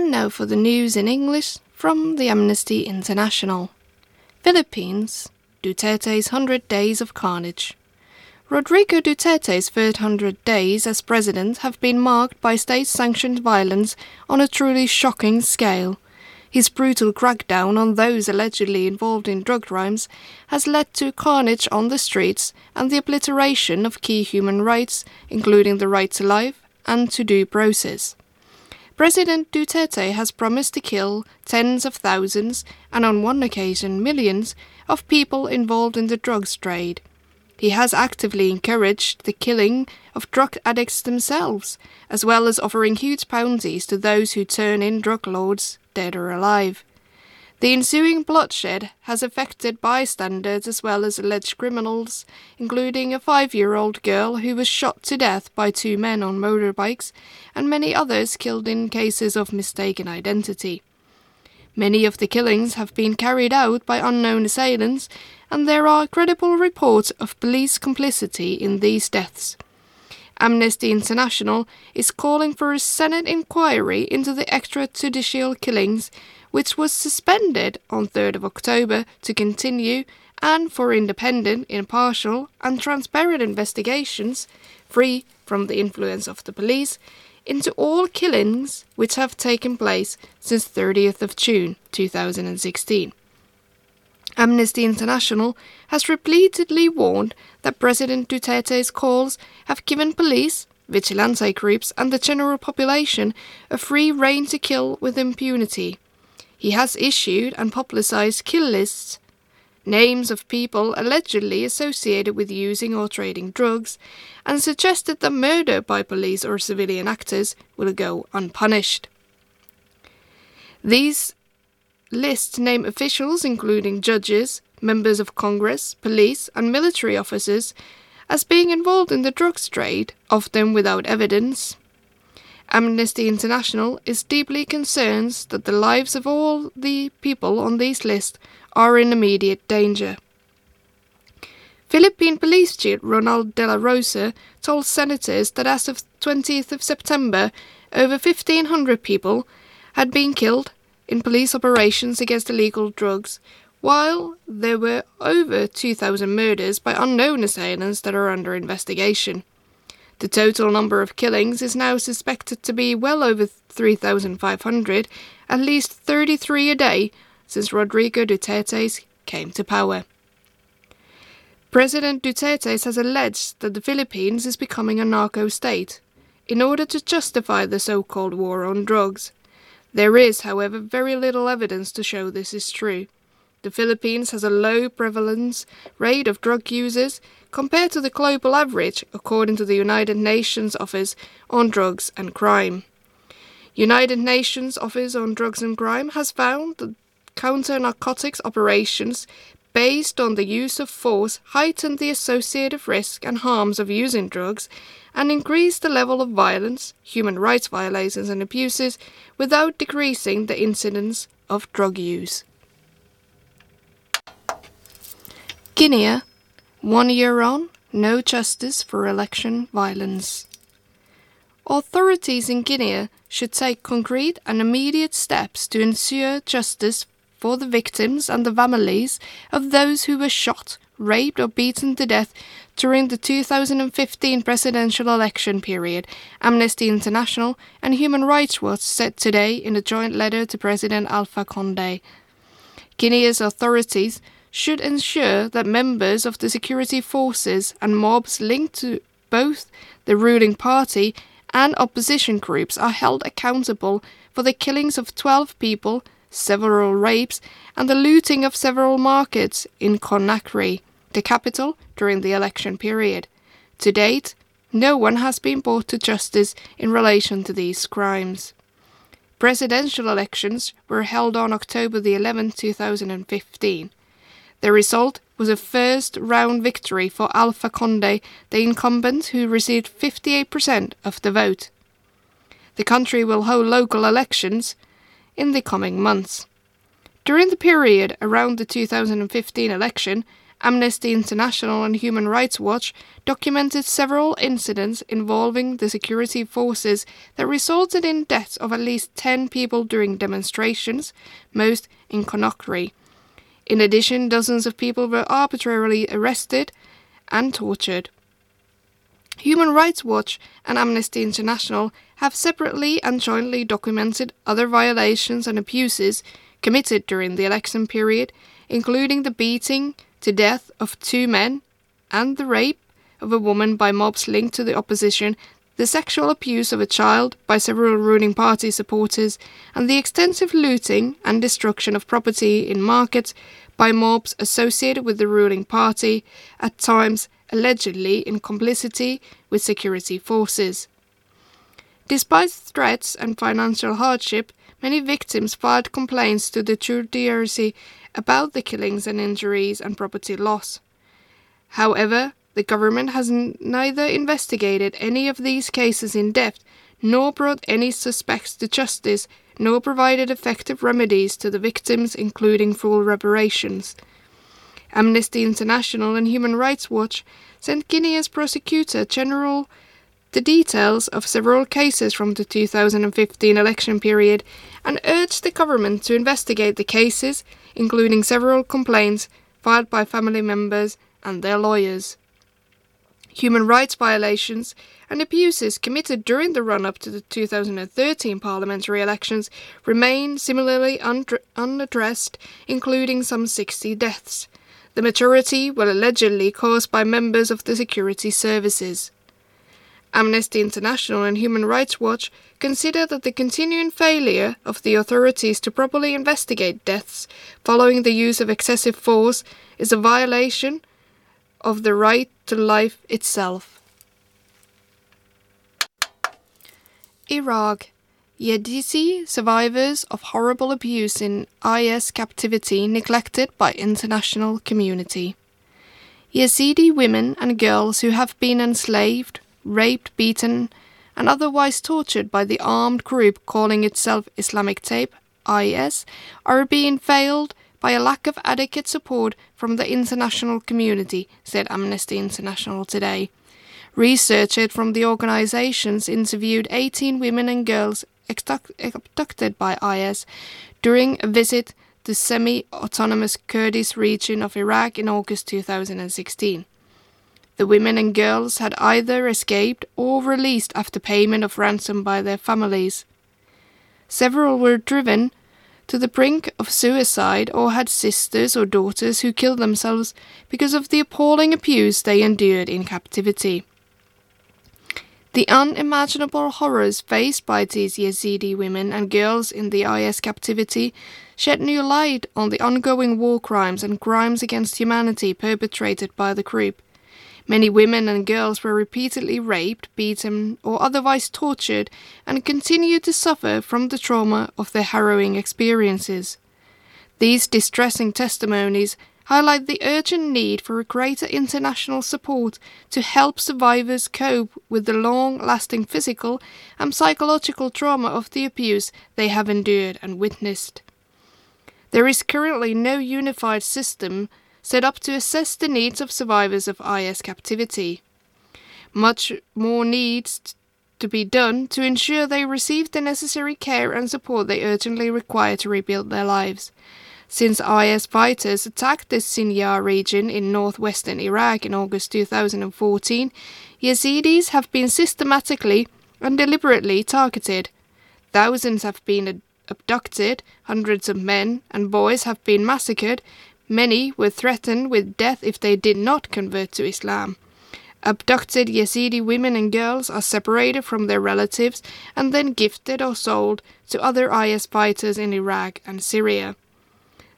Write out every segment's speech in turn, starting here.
And now for the news in English from the Amnesty International. Philippines, Duterte's 100 Days of Carnage. Rodrigo Duterte's first 100 days as president have been marked by state sanctioned violence on a truly shocking scale. His brutal crackdown on those allegedly involved in drug crimes has led to carnage on the streets and the obliteration of key human rights, including the right to life and to due process. President Duterte has promised to kill tens of thousands, and on one occasion millions, of people involved in the drugs trade. He has actively encouraged the killing of drug addicts themselves, as well as offering huge bounties to those who turn in drug lords, dead or alive. The ensuing bloodshed has affected bystanders as well as alleged criminals, including a five year old girl who was shot to death by two men on motorbikes, and many others killed in cases of mistaken identity. Many of the killings have been carried out by unknown assailants, and there are credible reports of police complicity in these deaths. Amnesty International is calling for a Senate inquiry into the extrajudicial killings which was suspended on 3rd of October to continue and for independent, impartial, and transparent investigations, free from the influence of the police, into all killings which have taken place since 30th of June 2016. Amnesty International has repeatedly warned that President Duterte's calls have given police, vigilante groups, and the general population a free rein to kill with impunity. He has issued and publicized kill lists, names of people allegedly associated with using or trading drugs, and suggested that murder by police or civilian actors will go unpunished. These lists name officials, including judges, members of Congress, police, and military officers, as being involved in the drugs trade, often without evidence. Amnesty International is deeply concerned that the lives of all the people on these lists are in immediate danger. Philippine Police Chief Ronald de la Rosa told senators that as of 20th of September, over 1,500 people had been killed in police operations against illegal drugs, while there were over 2,000 murders by unknown assailants that are under investigation. The total number of killings is now suspected to be well over 3,500, at least 33 a day since Rodrigo Duterte came to power. President Duterte has alleged that the Philippines is becoming a narco state in order to justify the so called war on drugs. There is, however, very little evidence to show this is true. The Philippines has a low prevalence rate of drug users compared to the global average, according to the United Nations Office on Drugs and Crime. United Nations Office on Drugs and Crime has found that counter narcotics operations based on the use of force heighten the associated risk and harms of using drugs and increase the level of violence, human rights violations, and abuses without decreasing the incidence of drug use. Guinea one year on, no justice for election violence. Authorities in Guinea should take concrete and immediate steps to ensure justice for the victims and the families of those who were shot, raped, or beaten to death during the 2015 presidential election period, Amnesty International and Human Rights Watch said today in a joint letter to President Alpha Conde. Guinea's authorities should ensure that members of the security forces and mobs linked to both the ruling party and opposition groups are held accountable for the killings of 12 people, several rapes, and the looting of several markets in Conakry, the capital, during the election period. To date, no one has been brought to justice in relation to these crimes. Presidential elections were held on October the 11th, 2015. The result was a first round victory for Alpha Conde, the incumbent who received 58% of the vote. The country will hold local elections in the coming months. During the period around the 2015 election, Amnesty International and Human Rights Watch documented several incidents involving the security forces that resulted in deaths of at least 10 people during demonstrations, most in Conakry. In addition, dozens of people were arbitrarily arrested and tortured. Human Rights Watch and Amnesty International have separately and jointly documented other violations and abuses committed during the election period, including the beating to death of two men and the rape of a woman by mobs linked to the opposition, the sexual abuse of a child by several ruling party supporters, and the extensive looting and destruction of property in markets by mobs associated with the ruling party, at times allegedly in complicity with security forces. Despite threats and financial hardship, many victims filed complaints to the judiciary about the killings and injuries and property loss. However, the government has neither investigated any of these cases in depth nor brought any suspects to justice nor provided effective remedies to the victims, including full reparations. Amnesty International and Human Rights Watch sent Guinea's prosecutor general the details of several cases from the 2015 election period and urged the government to investigate the cases, including several complaints filed by family members and their lawyers. Human rights violations and abuses committed during the run up to the 2013 parliamentary elections remain similarly unaddressed, including some 60 deaths. The majority were allegedly caused by members of the security services. Amnesty International and Human Rights Watch consider that the continuing failure of the authorities to properly investigate deaths following the use of excessive force is a violation of the right to life itself. Iraq Yazidi survivors of horrible abuse in IS captivity neglected by international community. Yazidi women and girls who have been enslaved, raped, beaten, and otherwise tortured by the armed group calling itself Islamic State IS are being failed by a lack of adequate support from the international community, said Amnesty International today. Researchers from the organizations interviewed 18 women and girls abducted by IS during a visit to the semi autonomous Kurdish region of Iraq in August 2016. The women and girls had either escaped or released after payment of ransom by their families. Several were driven to the brink of suicide or had sisters or daughters who killed themselves because of the appalling abuse they endured in captivity. The unimaginable horrors faced by these Yazidi women and girls in the IS captivity shed new light on the ongoing war crimes and crimes against humanity perpetrated by the group. Many women and girls were repeatedly raped, beaten, or otherwise tortured and continued to suffer from the trauma of their harrowing experiences. These distressing testimonies highlight the urgent need for greater international support to help survivors cope with the long lasting physical and psychological trauma of the abuse they have endured and witnessed. There is currently no unified system set up to assess the needs of survivors of IS captivity. Much more needs to be done to ensure they receive the necessary care and support they urgently require to rebuild their lives. Since IS fighters attacked the Sinjar region in northwestern Iraq in August 2014, Yazidis have been systematically and deliberately targeted. Thousands have been abducted, hundreds of men and boys have been massacred, Many were threatened with death if they did not convert to Islam. Abducted Yazidi women and girls are separated from their relatives and then gifted or sold to other IS fighters in Iraq and Syria.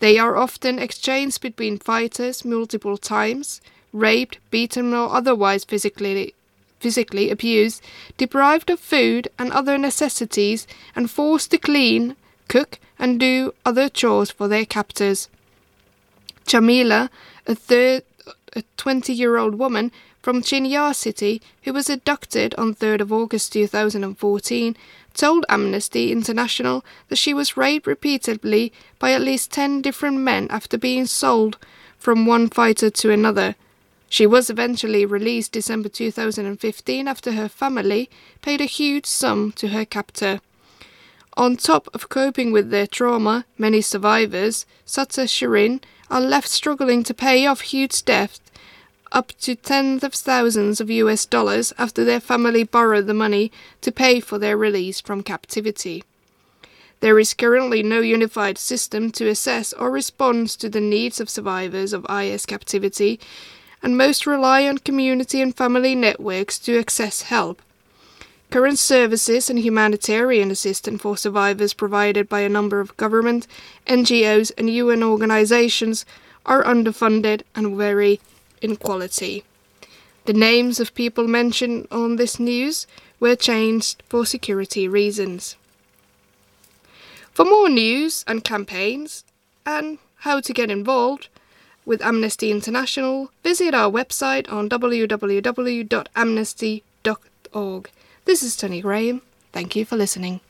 They are often exchanged between fighters multiple times, raped, beaten, or otherwise physically, physically abused, deprived of food and other necessities, and forced to clean, cook, and do other chores for their captors. Jamila, a a 20 year old woman from Sinjar city who was abducted on 3rd of August 2014 told Amnesty International that she was raped repeatedly by at least 10 different men after being sold from one fighter to another. She was eventually released December 2015 after her family paid a huge sum to her captor. On top of coping with their trauma, many survivors, such as Shirin, are left struggling to pay off huge debts up to tens of thousands of US dollars after their family borrowed the money to pay for their release from captivity. There is currently no unified system to assess or respond to the needs of survivors of IS captivity, and most rely on community and family networks to access help. Current services and humanitarian assistance for survivors provided by a number of government, NGOs, and UN organizations are underfunded and vary in quality. The names of people mentioned on this news were changed for security reasons. For more news and campaigns, and how to get involved with Amnesty International, visit our website on www.amnesty.org. This is Tony Graham. Thank you for listening.